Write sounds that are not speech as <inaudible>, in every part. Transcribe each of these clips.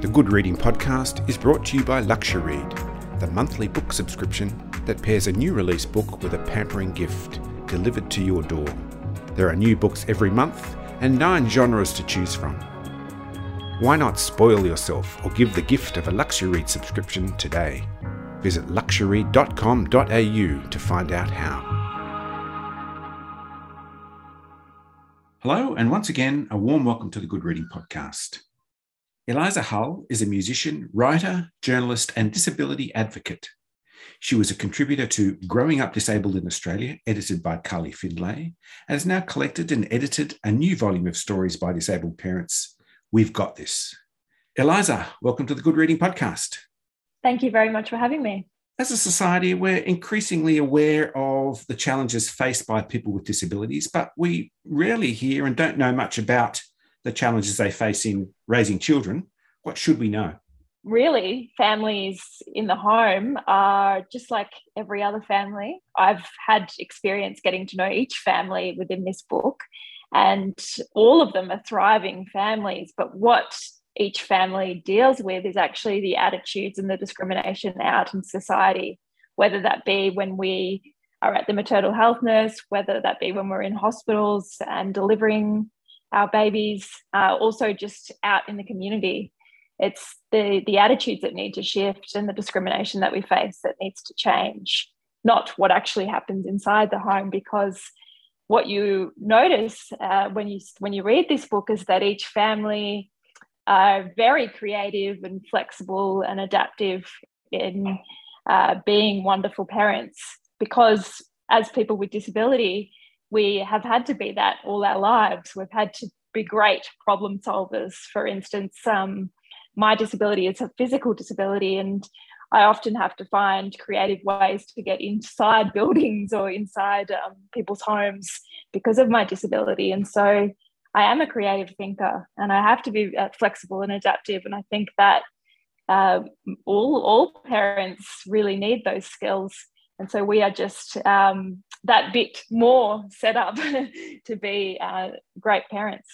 The Good Reading Podcast is brought to you by LuxuryRead, the monthly book subscription that pairs a new release book with a pampering gift delivered to your door. There are new books every month and nine genres to choose from. Why not spoil yourself or give the gift of a LuxuryRead subscription today? Visit luxury.com.au to find out how. Hello, and once again, a warm welcome to the Good Reading Podcast. Eliza Hull is a musician, writer, journalist, and disability advocate. She was a contributor to Growing Up Disabled in Australia, edited by Carly Findlay, and has now collected and edited a new volume of stories by disabled parents. We've got this. Eliza, welcome to the Good Reading Podcast. Thank you very much for having me. As a society, we're increasingly aware of the challenges faced by people with disabilities, but we rarely hear and don't know much about the challenges they face in raising children. What should we know? Really, families in the home are just like every other family. I've had experience getting to know each family within this book, and all of them are thriving families. But what each family deals with is actually the attitudes and the discrimination out in society, whether that be when we are at the maternal health nurse, whether that be when we're in hospitals and delivering our babies, uh, also just out in the community. It's the, the attitudes that need to shift and the discrimination that we face that needs to change, not what actually happens inside the home. Because what you notice uh, when you when you read this book is that each family are very creative and flexible and adaptive in uh, being wonderful parents because as people with disability we have had to be that all our lives we've had to be great problem solvers for instance um, my disability is a physical disability and I often have to find creative ways to get inside <laughs> buildings or inside um, people's homes because of my disability. And so I am a creative thinker and I have to be uh, flexible and adaptive. And I think that uh, all, all parents really need those skills. And so we are just um, that bit more set up <laughs> to be uh, great parents.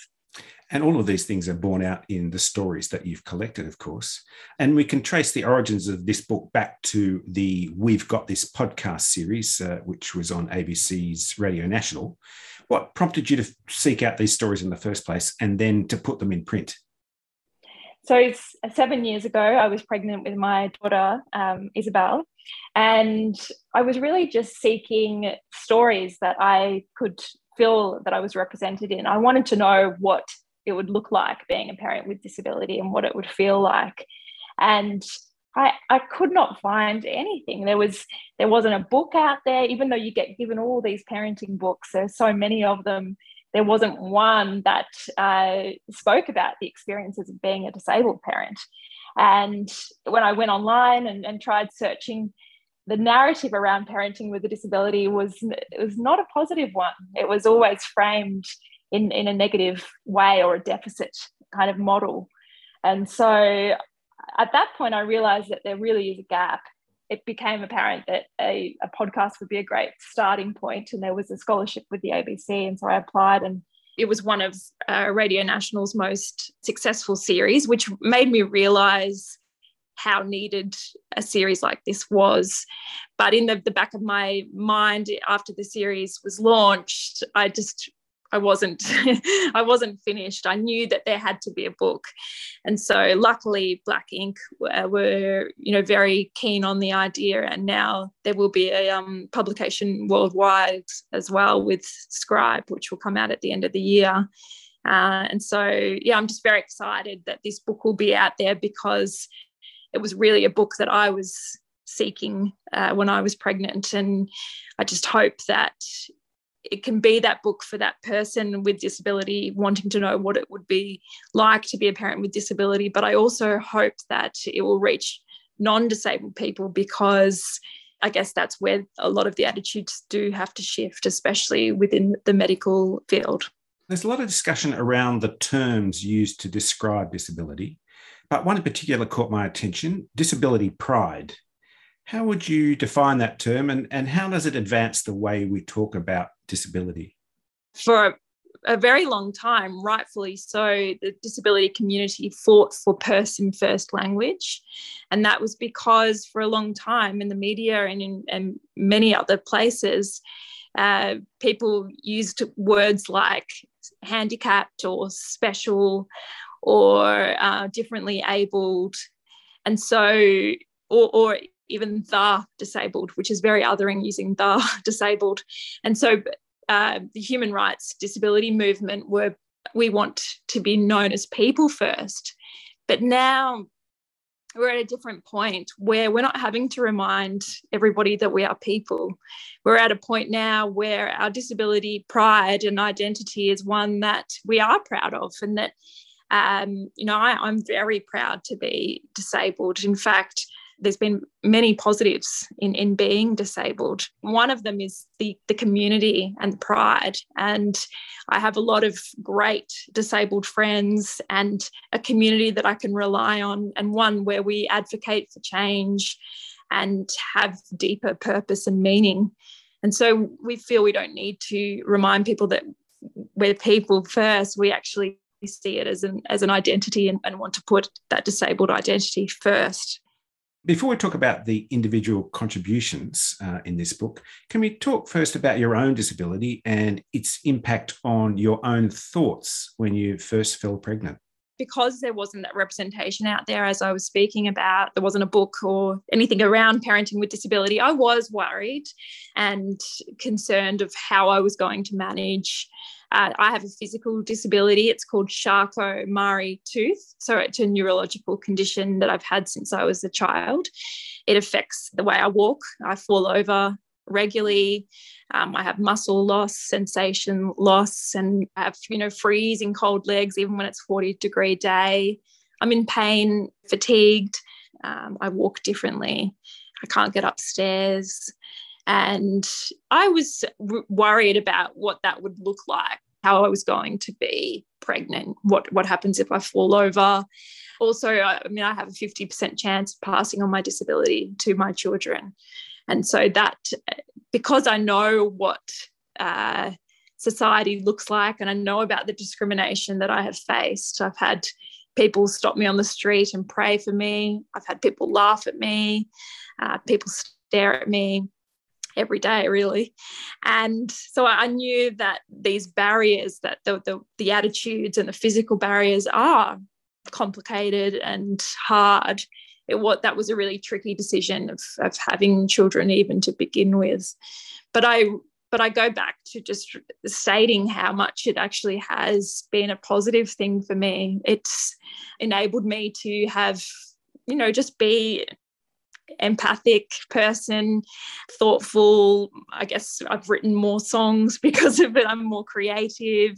And all of these things are borne out in the stories that you've collected, of course. And we can trace the origins of this book back to the We've Got This podcast series, uh, which was on ABC's Radio National. What prompted you to seek out these stories in the first place and then to put them in print? So, seven years ago, I was pregnant with my daughter, um, Isabel, and I was really just seeking stories that I could feel that I was represented in. I wanted to know what it would look like being a parent with disability and what it would feel like. And I, I could not find anything. There was there wasn't a book out there, even though you get given all these parenting books. There's so many of them. There wasn't one that uh, spoke about the experiences of being a disabled parent. And when I went online and, and tried searching, the narrative around parenting with a disability was was not a positive one. It was always framed in, in a negative way or a deficit kind of model. And so at that point, I realized that there really is a gap. It became apparent that a, a podcast would be a great starting point, and there was a scholarship with the ABC. And so I applied, and it was one of uh, Radio National's most successful series, which made me realize how needed a series like this was. But in the, the back of my mind, after the series was launched, I just I wasn't <laughs> I wasn't finished. I knew that there had to be a book, and so luckily Black Inc uh, were you know very keen on the idea, and now there will be a um, publication worldwide as well with Scribe, which will come out at the end of the year. Uh, and so yeah, I'm just very excited that this book will be out there because it was really a book that I was seeking uh, when I was pregnant, and I just hope that it can be that book for that person with disability wanting to know what it would be like to be a parent with disability. But I also hope that it will reach non disabled people because I guess that's where a lot of the attitudes do have to shift, especially within the medical field. There's a lot of discussion around the terms used to describe disability, but one in particular caught my attention disability pride. How would you define that term and, and how does it advance the way we talk about disability? For a very long time, rightfully so, the disability community fought for person first language. And that was because for a long time in the media and in and many other places, uh, people used words like handicapped or special or uh, differently abled. And so, or, or even the disabled, which is very othering using the <laughs> disabled. And so uh, the human rights disability movement were we want to be known as people first. But now we're at a different point where we're not having to remind everybody that we are people. We're at a point now where our disability pride and identity is one that we are proud of and that um, you know I, i'm very proud to be disabled in fact there's been many positives in, in being disabled. One of them is the, the community and pride. And I have a lot of great disabled friends and a community that I can rely on, and one where we advocate for change and have deeper purpose and meaning. And so we feel we don't need to remind people that we're people first. We actually see it as an as an identity and, and want to put that disabled identity first. Before we talk about the individual contributions uh, in this book, can we talk first about your own disability and its impact on your own thoughts when you first fell pregnant? Because there wasn't that representation out there, as I was speaking about, there wasn't a book or anything around parenting with disability. I was worried and concerned of how I was going to manage uh, I have a physical disability. It's called Charcot-Marie-Tooth. So it's a neurological condition that I've had since I was a child. It affects the way I walk. I fall over regularly. Um, I have muscle loss, sensation loss, and I have, you know, freezing cold legs even when it's 40 degree day. I'm in pain, fatigued. Um, I walk differently. I can't get upstairs. And I was worried about what that would look like, how I was going to be pregnant, what, what happens if I fall over. Also, I mean, I have a 50% chance of passing on my disability to my children. And so that, because I know what uh, society looks like and I know about the discrimination that I have faced, I've had people stop me on the street and pray for me. I've had people laugh at me, uh, people stare at me every day really and so i knew that these barriers that the, the, the attitudes and the physical barriers are complicated and hard it what that was a really tricky decision of, of having children even to begin with but i but i go back to just stating how much it actually has been a positive thing for me it's enabled me to have you know just be empathic person, thoughtful. I guess I've written more songs <laughs> because of it. I'm more creative,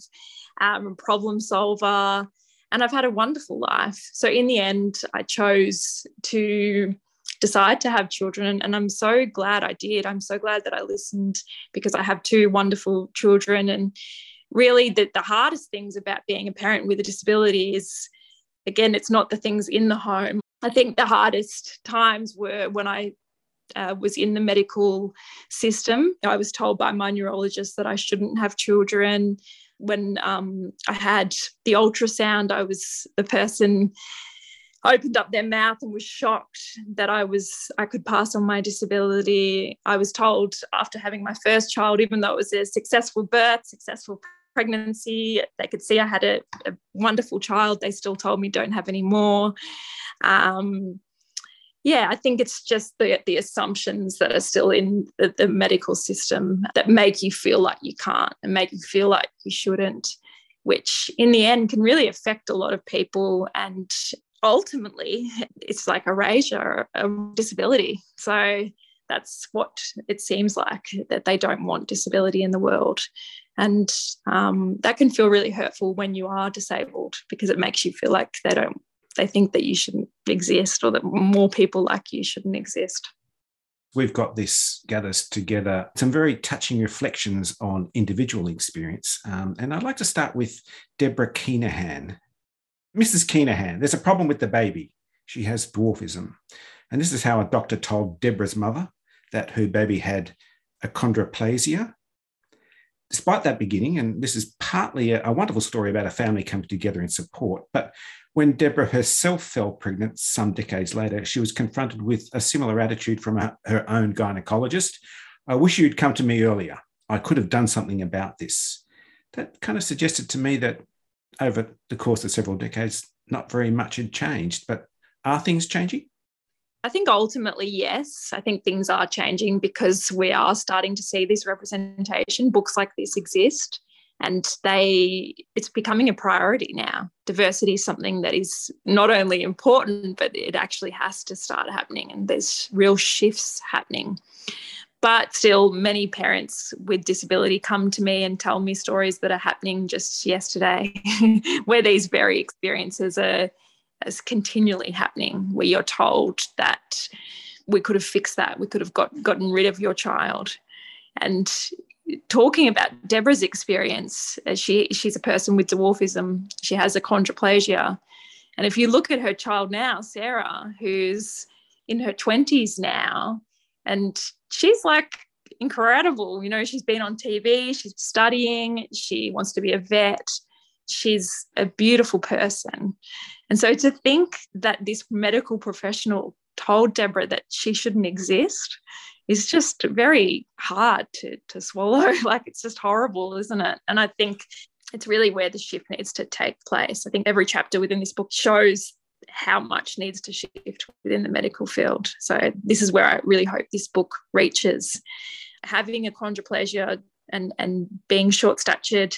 um, problem solver, and I've had a wonderful life. So in the end, I chose to decide to have children and I'm so glad I did. I'm so glad that I listened because I have two wonderful children and really the, the hardest things about being a parent with a disability is again it's not the things in the home I think the hardest times were when I uh, was in the medical system. I was told by my neurologist that I shouldn't have children. When um, I had the ultrasound, I was the person opened up their mouth and was shocked that I was I could pass on my disability. I was told after having my first child, even though it was a successful birth, successful pregnancy, they could see I had a, a wonderful child. They still told me don't have any more. Um, yeah, I think it's just the the assumptions that are still in the, the, medical system that make you feel like you can't and make you feel like you shouldn't, which in the end can really affect a lot of people. And ultimately, it's like erasure, a disability. So that's what it seems like that they don't want disability in the world. And um, that can feel really hurtful when you are disabled because it makes you feel like they don't they think that you shouldn't exist or that more people like you shouldn't exist. We've got this gathers together some very touching reflections on individual experience. Um, and I'd like to start with Deborah Keenahan. Mrs. Keenahan, there's a problem with the baby. She has dwarfism. And this is how a doctor told Deborah's mother that her baby had achondroplasia. despite that beginning, and this is partly a, a, wonderful story about a family coming together in support, but when Deborah herself fell pregnant some decades later, she was confronted with a similar attitude from her, her own gynecologist. I wish you'd come to me earlier. I could have done something about this. That kind of suggested to me that over the course of several decades, not very much had changed, but are things changing? I think ultimately, yes. I think things are changing because we are starting to see this representation. Books like this exist and they it's becoming a priority now. Diversity is something that is not only important, but it actually has to start happening and there's real shifts happening. But still, many parents with disability come to me and tell me stories that are happening just yesterday, <laughs> where these very experiences are is continually happening where you're told that we could have fixed that we could have got gotten rid of your child and talking about deborah's experience she she's a person with dwarfism she has a achondroplasia. And if you look at her child now sarah who's in her 20s now and she's like incredible. You know she's been on tv she's studying she wants to be a vet. She's a beautiful person. And so to think that this medical professional told Deborah that she shouldn't exist is just very hard to, to swallow. <laughs> like it's just horrible, isn't it? And I think it's really where the shift needs to take place. I think every chapter within this book shows how much needs to shift within the medical field. So this is where I really hope this book reaches. Having achondroplasia and, and being short statured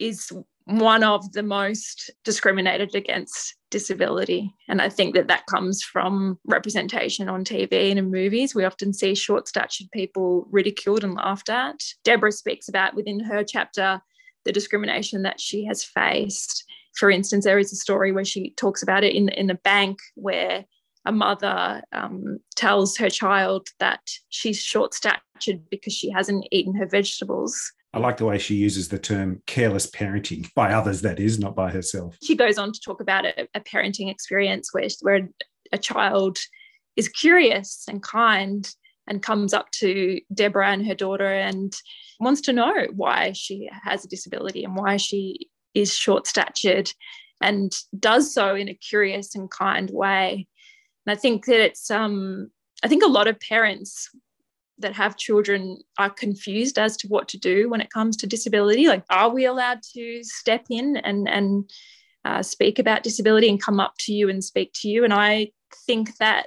is one of the most discriminated against disability. And I think that that comes from representation on TV and in movies. We often see short statured people ridiculed and laughed at. Deborah speaks about within her chapter the discrimination that she has faced. For instance, there is a story where she talks about it in, in the bank where a mother um, tells her child that she's short statured because she hasn't eaten her vegetables. I like the way she uses the term careless parenting <laughs> by others, that is, not by herself. She goes on to talk about a, a parenting experience where, where a child is curious and kind and comes up to Deborah and her daughter and wants to know why she has a disability and why she is short statured and does so in a curious and kind way. And I think that it's um I think a lot of parents that have children are confused as to what to do when it comes to disability. Like, are we allowed to step in and and uh, speak about disability and come up to you and speak to you? And I think that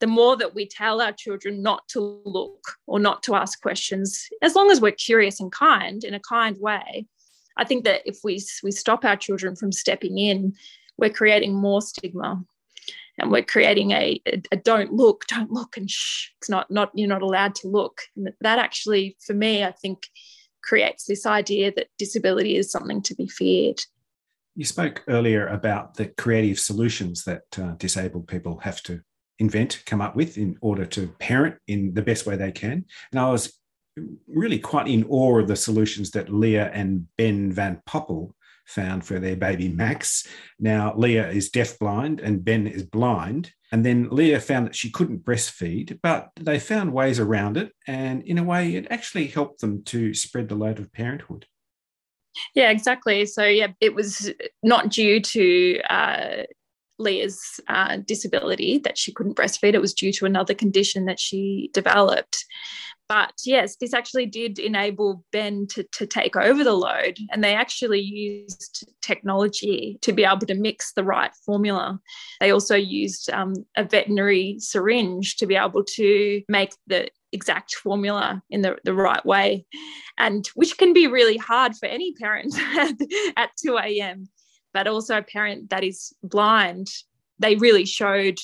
the more that we tell our children not to look or not to ask questions, as long as we're curious and kind in a kind way, I think that if we we stop our children from stepping in, we're creating more stigma and we're creating a, a, a, don't look don't look and shh it's not not you're not allowed to look. And that actually for me i think creates this idea that disability is something to be feared. You spoke earlier about the creative solutions that uh, disabled people have to invent come up with in order to parent in the best way they can. And i was really quite in awe of the solutions that leah and ben van poppel found for their baby Max. Now, Leah is deafblind and Ben is blind. And then Leah found that she couldn't breastfeed, but they found ways around it. And in a way, it actually helped them to spread the load of parenthood. Yeah, exactly. So, yeah, it was not due to uh, Leah's uh, disability that she couldn't breastfeed, it was due to another condition that she developed. But yes, this actually did enable Ben to, to take over the load, and they actually used technology to be able to mix the right formula. They also used um, a veterinary syringe to be able to make the exact formula in the, the right way, and which can be really hard for any parent <laughs> at, at 2 a.m. But also a parent that is blind, they really showed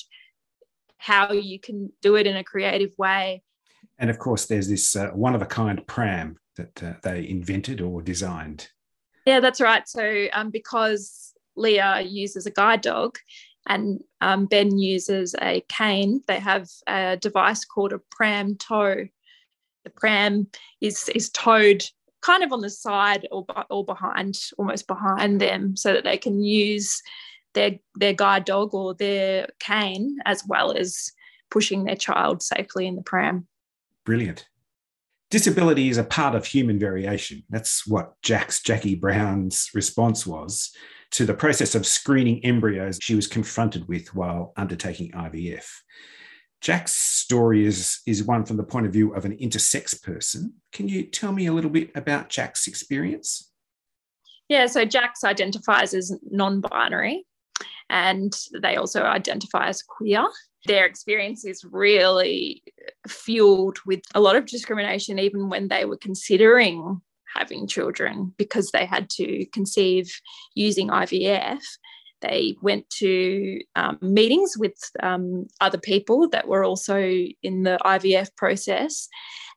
how you can do it in a creative way and of course, there's this uh, one of a kind pram that uh, they invented or designed. Yeah, that's right. So, um, because Leah uses a guide dog and um, Ben uses a cane, they have a device called a pram tow. The pram is, is towed kind of on the side or, or behind, almost behind them, so that they can use their, their guide dog or their cane as well as pushing their child safely in the pram. Brilliant. disability is a part of human variation. That's what Jax Jacki Brown's response was to the process of screening embryos she was confronted with while undertaking IVF. Jax story is, is one from the point of view of an intersex person. Can you tell me a little bit about Jax experience? Yeah, so Jax identifies as non binary and they also identify as queer. Their experience is really fueled with a lot of discrimination, even when they were considering having children because they had to conceive using IVF. They went to um, meetings with um, other people that were also in the IVF process,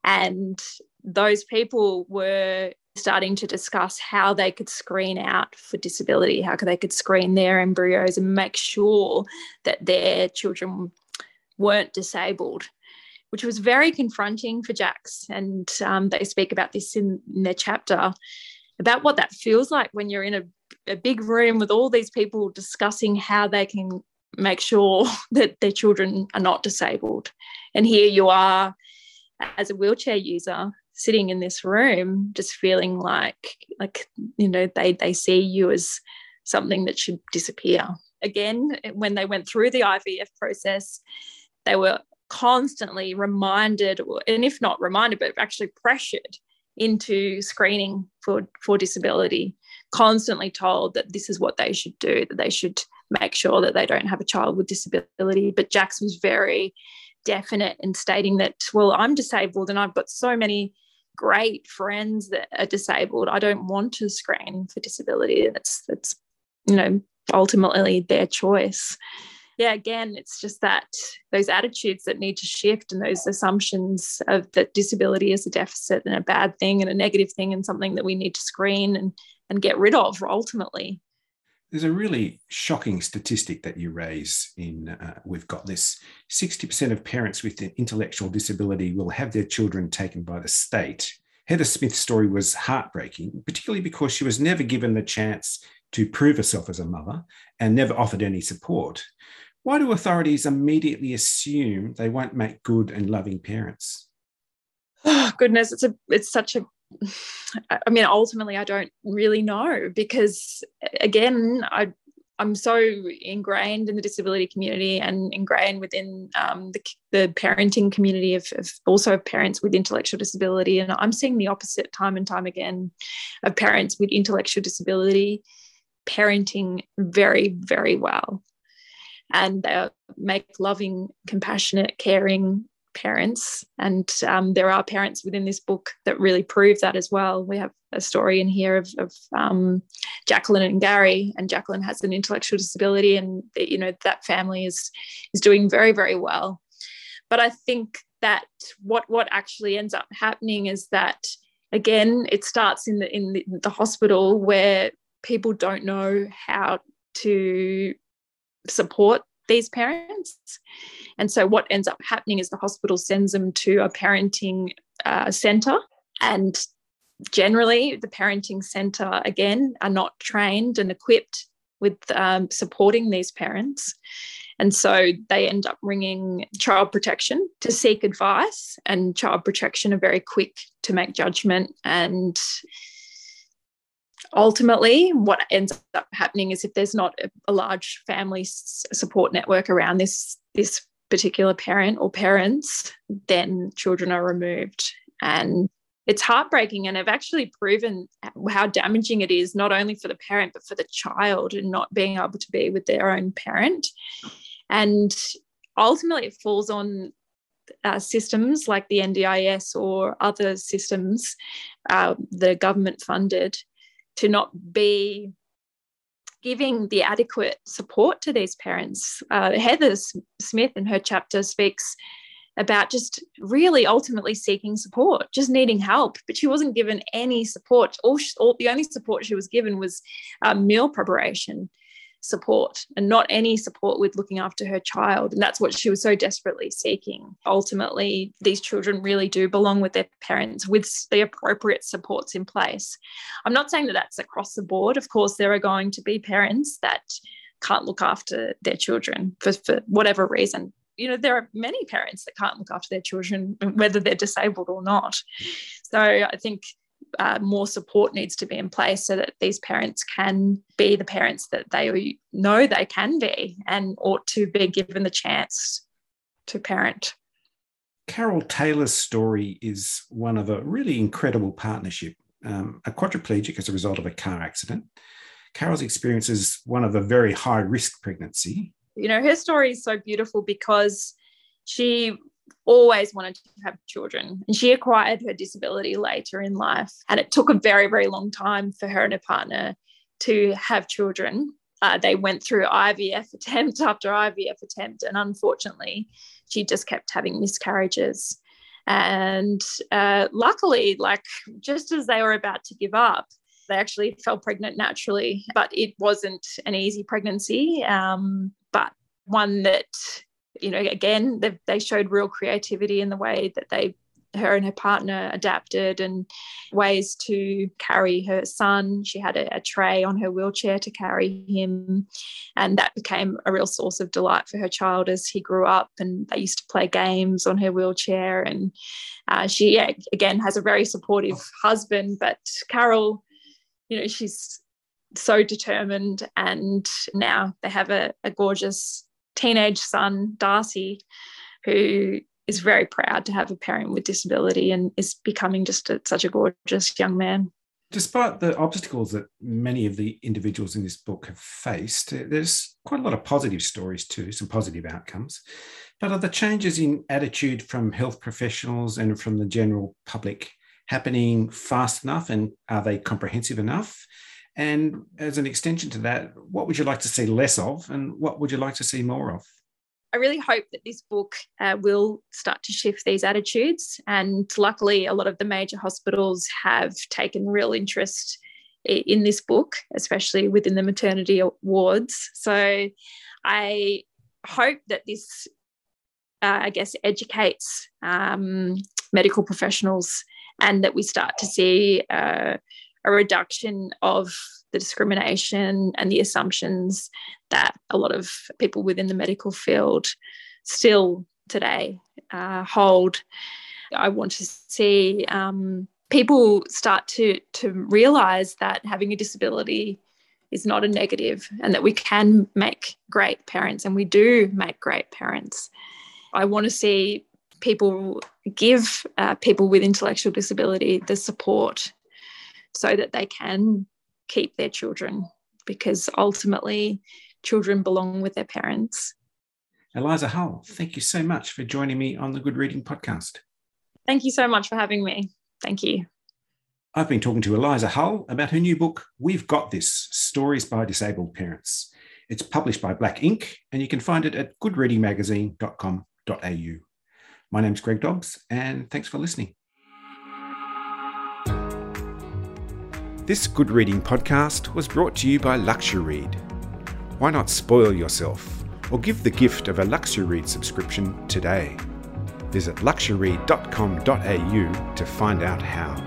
and those people were starting to discuss how they could screen out for disability, how they could screen their embryos and make sure that their children weren't disabled, which was very confronting for Jax. And um, they speak about this in, in, their chapter about what that feels like when you're in a, a big room with all these people discussing how they can make sure <laughs> that their children are not disabled. And here you are as a wheelchair user sitting in this room just feeling like like you know they they see you as something that should disappear again when they went through the ivf process they were constantly reminded and if not reminded but actually pressured into screening for for disability constantly told that this is what they should do that they should make sure that they don't have a child with disability but jax was very definite in stating that well i'm disabled and i've got so many great friends that are disabled. I don't want to screen for disability. That's that's you know ultimately their choice. Yeah, again, it's just that those attitudes that need to shift and those assumptions of that disability is a deficit and a bad thing and a negative thing and something that we need to screen and and get rid of ultimately. There's a really shocking statistic that you raise in uh, We've Got This. 60% of parents with an intellectual disability will have their children taken by the state. Heather Smith's story was heartbreaking, particularly because she was never given the chance to prove herself as a mother and never offered any support. Why do authorities immediately assume they won't make good and loving parents? Oh goodness, it's a it's such a I mean, ultimately, I don't really know because, again, I I'm so ingrained in the disability community and ingrained within um, the, the, parenting community of, of, also parents with intellectual disability. And I'm seeing the opposite time and time again of parents with intellectual disability parenting very, very well. And they make loving, compassionate, caring parents. And um, there are parents within this book that really prove that as well. We have a story in here of, of um, Jacqueline and Gary, and Jacqueline has an intellectual disability, and you know that family is is doing very very well. But I think that what what actually ends up happening is that again it starts in the in the, the hospital where people don't know how to support these parents. And so, what ends up happening is the hospital sends them to a parenting uh, centre. And generally, the parenting centre, again, are not trained and equipped with um, supporting these parents. And so they end up ringing child protection to seek advice, and child protection are very quick to make judgment and ultimately what ends up happening is if there's not a, a large family support network around this this particular parent or parents then children are removed. And it's heartbreaking and i've actually proven how damaging it is not only for the parent but for the child and not being able to be with their own parent. And ultimately it falls on uh, systems like the ndis or other systems uh, that are government funded to not be giving the adequate support to these parents. Uh, Heather Smith in her chapter speaks about just really ultimately seeking support, just needing help. But she wasn't given any support. All, she, all the only support she was given was uh, meal preparation support and not any support with looking after her child. And that's what she was so desperately seeking. Ultimately, these children really do belong with their parents with the appropriate supports in place. I'm not saying that that's across the board. Of course, there are going to be parents that can't look after their children for, for whatever reason you know, there are many parents that can't look after their children, whether they're disabled or not. So I think uh, more support needs to be in place so that these parents can be the parents that they know they can be and ought to be given the chance to parent. Carol Taylor's story is one of a really incredible partnership. Um, a quadriplegic as a result of a car accident. Carol's experience is one of a very high risk pregnancy. You know, her story is so beautiful because she always wanted to have children and she acquired her disability later in life. And it took a very, very long time for her and her partner to have children. Uh, they went through IVF attempt <laughs> after IVF attempt, and unfortunately, she just kept having miscarriages. And uh, luckily, like just as they were about to give up, they actually fell pregnant naturally, but it wasn't an easy pregnancy, um, but one that, you know, again, they showed real creativity in the way that they her and her partner adapted and ways to carry her son. She had a, a, tray on her wheelchair to carry him, and that became a real source of delight for her child as he grew up. And they used to play games on her wheelchair. And uh, she, yeah, again, has a very supportive husband. But Carol, you know, she's so determined, and now they have a, a gorgeous teenage son, Darcy, who is very proud to have a parent with disability and is becoming just a, such a gorgeous young man. Despite the obstacles that many of the individuals in this book have faced, eh, there's quite a lot of positive stories too, some positive outcomes. But are the changes in attitude from health professionals and from the general public happening fast enough and are they comprehensive enough? And as an extension to that, what would you like to see less of and what would you like to see more of? I really hope that this book uh, will start to shift these attitudes. And luckily, a lot of the major hospitals have taken real interest in this book, especially within the maternity wards. So I hope that this, uh, I guess, educates um, medical professionals and that we start to see uh, a reduction of the discrimination and the assumptions that a lot of people within the medical field still today uh, hold. I want to see um, people start to to realize that having a disability is not a negative and that we can make great parents and we do make great parents. I want to see people give uh, people with intellectual disability the support so that they can keep their children because ultimately children belong with their parents. Eliza Hull, thank you so much for joining me on the Good Reading Podcast. Thank you so much for having me. Thank you. I've been talking to Eliza Hull about her new book, We've Got This Stories by Disabled Parents. It's published by Black Inc, and you can find it at goodreadingmagazine.com.au. My name's Greg Dobbs, and thanks for listening. This Good Reading podcast was brought to you by Luxury Why not spoil yourself or give the gift of a Luxury subscription today? Visit luxury.com.au to find out how.